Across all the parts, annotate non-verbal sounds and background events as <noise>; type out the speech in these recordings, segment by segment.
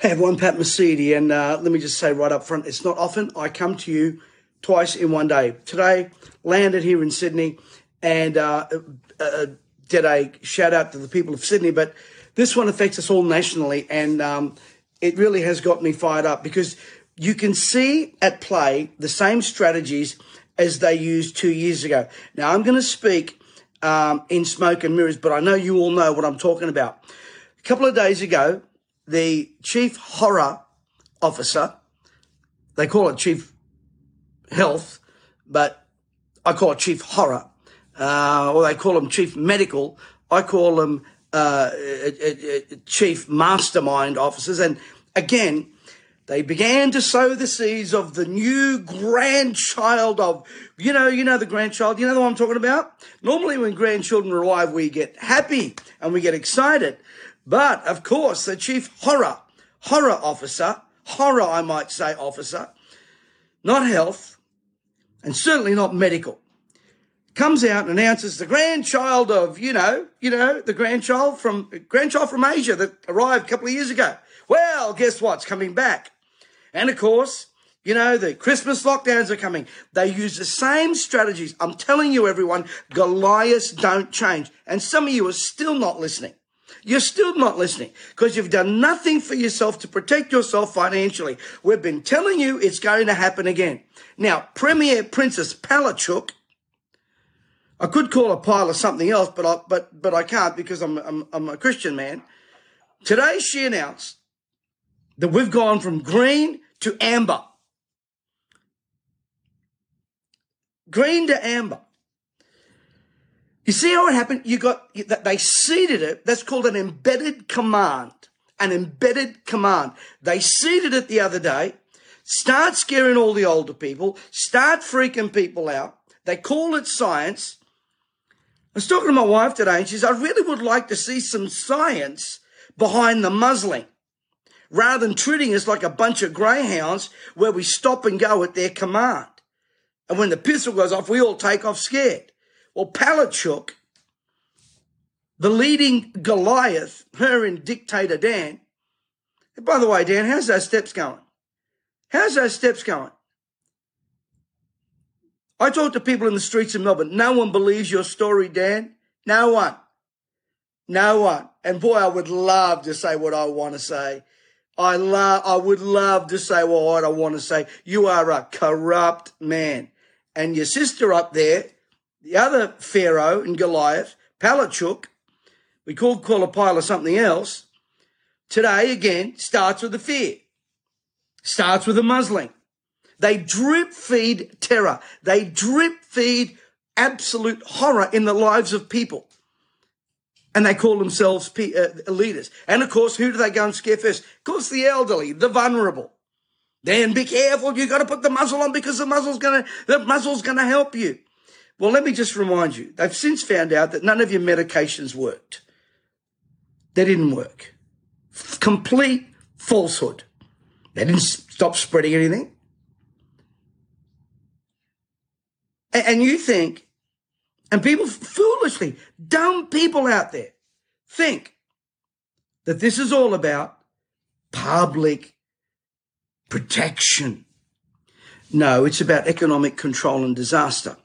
Hey everyone, Pat Mesiti, and uh, let me just say right up front, it's not often I come to you twice in one day. Today, landed here in Sydney and uh, uh, did a shout out to the people of Sydney, but this one affects us all nationally, and um, it really has got me fired up because you can see at play the same strategies as they used two years ago. Now, I'm going to speak um, in smoke and mirrors, but I know you all know what I'm talking about. A couple of days ago, the chief horror officer, they call it chief health, but I call it chief horror, uh, or they call him chief medical. I call them uh, chief mastermind officers. And again, they began to sow the seeds of the new grandchild of, you know, you know the grandchild, you know the one I'm talking about? Normally when grandchildren arrive, we get happy and we get excited. But of course, the chief horror, horror officer, horror, I might say, officer, not health, and certainly not medical, comes out and announces the grandchild of, you know, you know, the grandchild from grandchild from Asia that arrived a couple of years ago. Well, guess what's coming back? And of course, you know, the Christmas lockdowns are coming. They use the same strategies. I'm telling you, everyone, Goliaths don't change. And some of you are still not listening. You're still not listening because you've done nothing for yourself to protect yourself financially. We've been telling you it's going to happen again. Now, Premier Princess Palaszczuk, I could call a pile of something else, but I, but, but I can't because I'm, I'm, I'm a Christian man. Today she announced that we've gone from green to amber. Green to amber. You see how it happened? You got that they seeded it. That's called an embedded command. An embedded command. They seeded it the other day. Start scaring all the older people. Start freaking people out. They call it science. I was talking to my wife today, and she says, I really would like to see some science behind the muzzling rather than treating us like a bunch of greyhounds where we stop and go at their command. And when the pistol goes off, we all take off scared. Well, Palaszczuk, the leading Goliath, her and dictator Dan. And by the way, Dan, how's those steps going? How's those steps going? I talk to people in the streets of Melbourne. No one believes your story, Dan. No one. No one. And boy, I would love to say what I want to say. I love, I would love to say what I want to say. You are a corrupt man. And your sister up there, the other Pharaoh and Goliath, Palaszczuk, we called Kulapila something else, today again starts with the fear, starts with the muzzling. They drip feed terror. They drip feed absolute horror in the lives of people. And they call themselves uh, leaders. And of course, who do they go and scare first? Of course, the elderly, the vulnerable. Then be careful. You got to put the muzzle on because the muzzle's to, the muzzle's going to help you. Well, let me just remind you, they've since found out that none of your medications worked. They didn't work. Complete falsehood. They didn't stop spreading anything. And you think, and people foolishly, dumb people out there think that this is all about public protection. No, it's about economic control and disaster.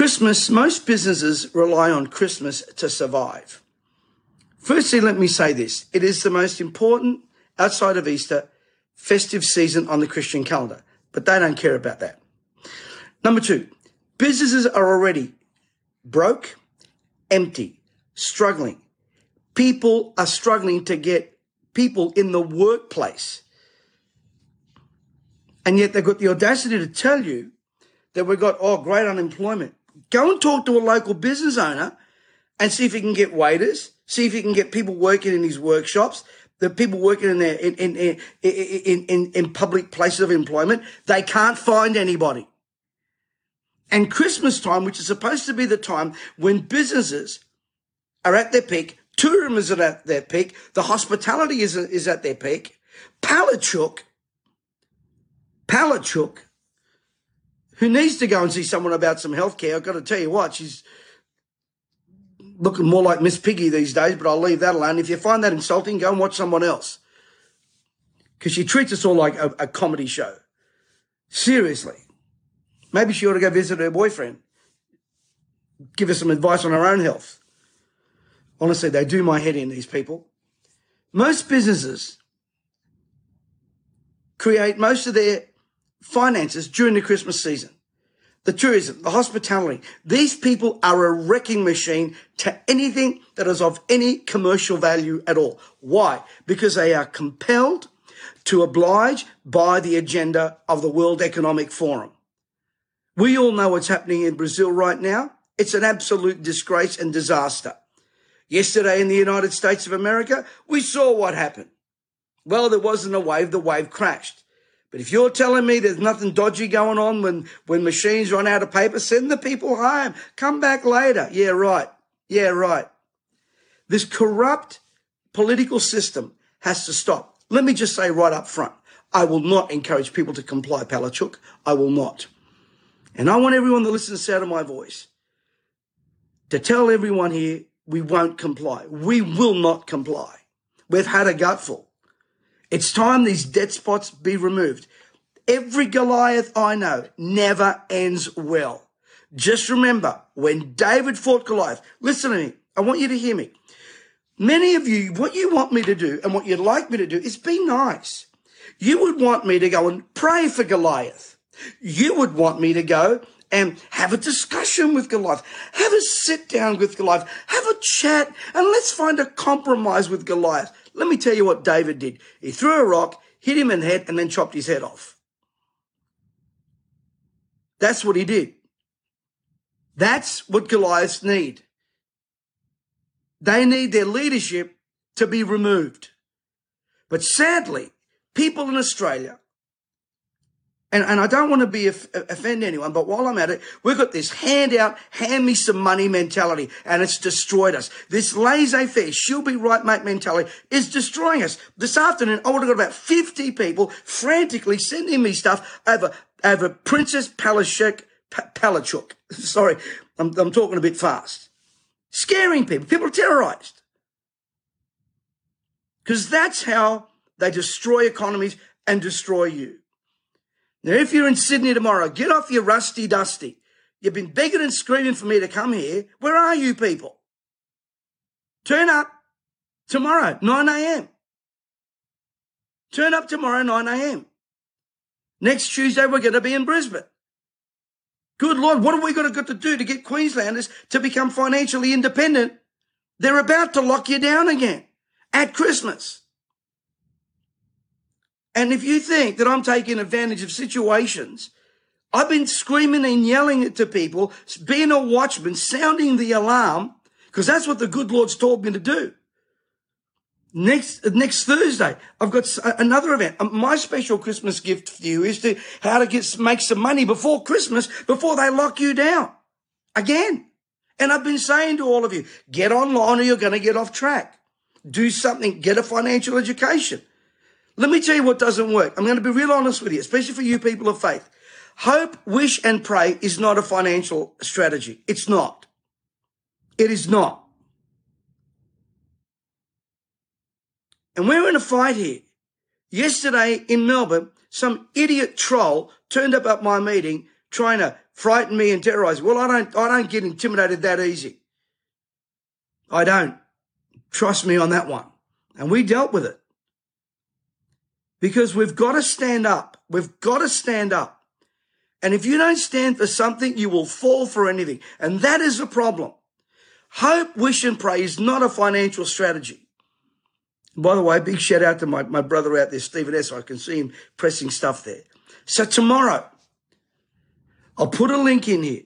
Christmas, most businesses rely on Christmas to survive. Firstly, let me say this. It is the most important, outside of Easter, festive season on the Christian calendar, but they don't care about that. Number two, businesses are already broke, empty, struggling. People are struggling to get people in the workplace. And yet they've got the audacity to tell you that we've got, oh, great unemployment. Go and talk to a local business owner and see if he can get waiters, see if he can get people working in his workshops, the people working in their in in, in in in in public places of employment. They can't find anybody. And Christmas time, which is supposed to be the time when businesses are at their peak, tourism is at their peak, the hospitality is, is at their peak. Palaszczuk, Palaszczuk who needs to go and see someone about some healthcare. I've got to tell you what, she's looking more like Miss Piggy these days, but I'll leave that alone. If you find that insulting, go and watch someone else. because she treats us all like a, a comedy show. Seriously. Maybe she ought to go visit her boyfriend. Give her some advice on her own health. Honestly, they do my head in, these people. Most businesses create most of their finances during the Christmas season. The tourism, the hospitality. These people are a wrecking machine to anything that is of any commercial value at all. Why? Because they are compelled to oblige by the agenda of the World Economic Forum. We all know what's happening in Brazil right now. It's an absolute disgrace and disaster. Yesterday in the United States of America, we saw what happened. Well, there wasn't a wave, the wave crashed. But if you're telling me there's nothing dodgy going on when, when machines run out of paper, send the people home. Come back later. Yeah, right. Yeah, right. This corrupt political system has to stop. Let me just say right up front, I will not encourage people to comply, Palaszczuk. I will not. And I want everyone that listens to the sound of my voice to tell everyone here, we won't comply. We will not comply. We've had a gutful. It's time these dead spots be removed. Every Goliath I know never ends well. Just remember when David fought Goliath, listen to me. I want you to hear me. Many of you, what you want me to do and what you'd like me to do is be nice. You would want me to go and pray for Goliath. You would want me to go and have a discussion with Goliath. Have a sit down with Goliath. Have a chat and let's find a compromise with Goliath. Let me tell you what David did. He threw a rock, hit him in the head, and then chopped his head off. That's what he did. That's what Goliaths need. They need their leadership to be removed. But sadly, people in Australia, and, and I don't want to be offend anyone, but while I'm at it, we've got this hand out, hand me some money mentality, and it's destroyed us. This laissez-faire, she'll be right, mate mentality is destroying us. This afternoon, I would have got about 50 people frantically sending me stuff over, over Princess Palaszczuk, Palaszczuk. <laughs> Sorry, I'm, I'm talking a bit fast scaring people. People are terrorized. Because that's how they destroy economies and destroy you. Now, if you're in Sydney tomorrow, get off your rusty dusty. You've been begging and screaming for me to come here. Where are you people? Turn up tomorrow, 9 a.m. Turn up tomorrow, 9 a.m. Next Tuesday, we're going to be in Brisbane. Good Lord, what are we going to to do to get Queenslanders to become financially independent? They're about to lock you down again at Christmas. And if you think that I'm taking advantage of situations, I've been screaming and yelling it to people, being a watchman, sounding the alarm, because that's what the good Lord's told me to do. Next next Thursday, I've got another event. Um, my special Christmas gift for you is to how to get make some money before Christmas before they lock you down again. And I've been saying to all of you, get online or you're going to get off track. Do something. Get a financial education. Let me tell you what doesn't work. I'm going to be real honest with you, especially for you people of faith. Hope, wish, and pray is not a financial strategy. It's not. It is not. And we're in a fight here. Yesterday in Melbourne, some idiot troll turned up at my meeting trying to frighten me and terrorize. Well, I don't, I don't get intimidated that easy. I don't. Trust me on that one. And we dealt with it. Because we've got to stand up. We've got to stand up. And if you don't stand for something, you will fall for anything. And that is a problem. Hope, wish, and pray is not a financial strategy. By the way, big shout out to my, my brother out there, Stephen S. I can see him pressing stuff there. So tomorrow, I'll put a link in here.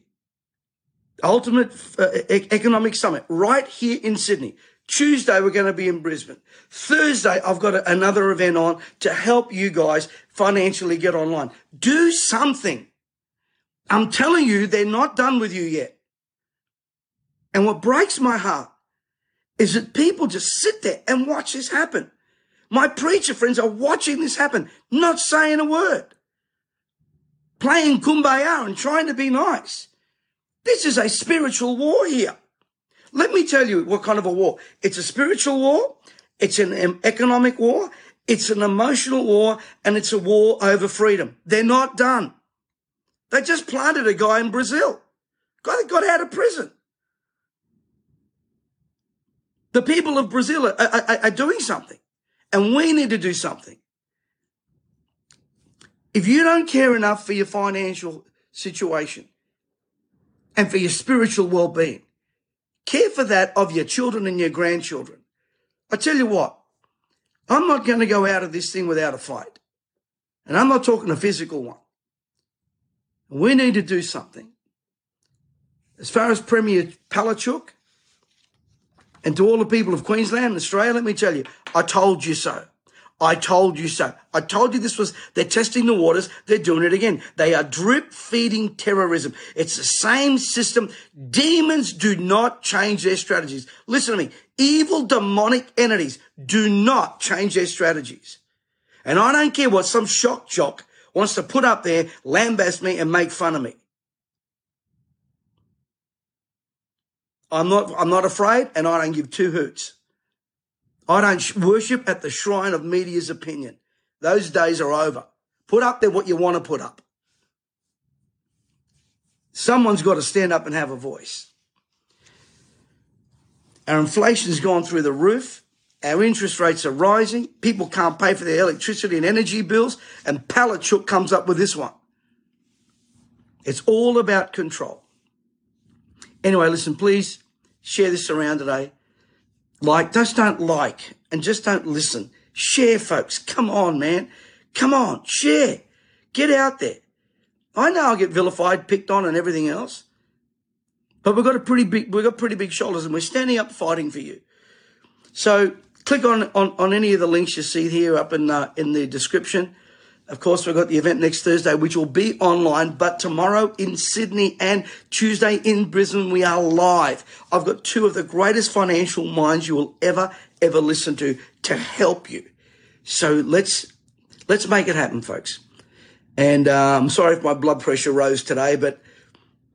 Ultimate uh, Economic Summit right here in Sydney. Tuesday, we're going to be in Brisbane. Thursday, I've got another event on to help you guys financially get online. Do something. I'm telling you, they're not done with you yet. And what breaks my heart is that people just sit there and watch this happen. My preacher friends are watching this happen, not saying a word, playing kumbaya and trying to be nice. This is a spiritual war here. Let me tell you what kind of a war. It's a spiritual war. It's an um, economic war. It's an emotional war and it's a war over freedom. They're not done. They just planted a guy in Brazil. Guy that got out of prison. The people of Brazil are, are, are doing something and we need to do something. If you don't care enough for your financial situation and for your spiritual well-being, care for that of your children and your grandchildren. I tell you what, I'm not going to go out of this thing without a fight. And I'm not talking a physical one. We need to do something. As far as Premier Palaszczuk and to all the people of Queensland and Australia, let me tell you, I told you so. I told you so. I told you this was, they're testing the waters. They're doing it again. They are drip feeding terrorism. It's the same system. Demons do not change their strategies. Listen to me. Evil demonic entities do not change their strategies. And I don't care what some shock jock wants to put up there, lambaste me and make fun of me. I'm not, I'm not afraid and I don't give two hoots. I don't worship at the shrine of media's opinion. Those days are over. Put up there what you want to put up. Someone's got to stand up and have a voice. Our inflation's gone through the roof. Our interest rates are rising. People can't pay for their electricity and energy bills. And Palaszczuk comes up with this one. It's all about control. Anyway, listen, please share this around today. Like, just don't like and just don't listen. Share, folks. Come on, man. Come on, share. Get out there. I know I'll get vilified, picked on, and everything else. But we've got a pretty big, we've got pretty big shoulders, and we're standing up fighting for you. So click on on, on any of the links you see here up in uh, in the description. Of course, we've got the event next Thursday, which will be online, but tomorrow in Sydney and Tuesday in Brisbane, we are live. I've got two of the greatest financial minds you will ever, ever listen to to help you. So let's, let's make it happen, folks. And uh, I'm sorry if my blood pressure rose today, but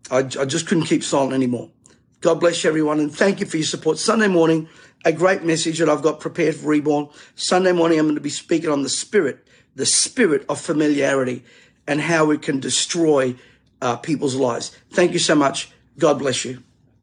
I, I just couldn't keep silent anymore. God bless you, everyone, and thank you for your support. Sunday morning, a great message that I've got prepared for Reborn. Sunday morning, I'm going to be speaking on the spirit the spirit of familiarity and how it can destroy uh, people's lives. Thank you so much. God bless you.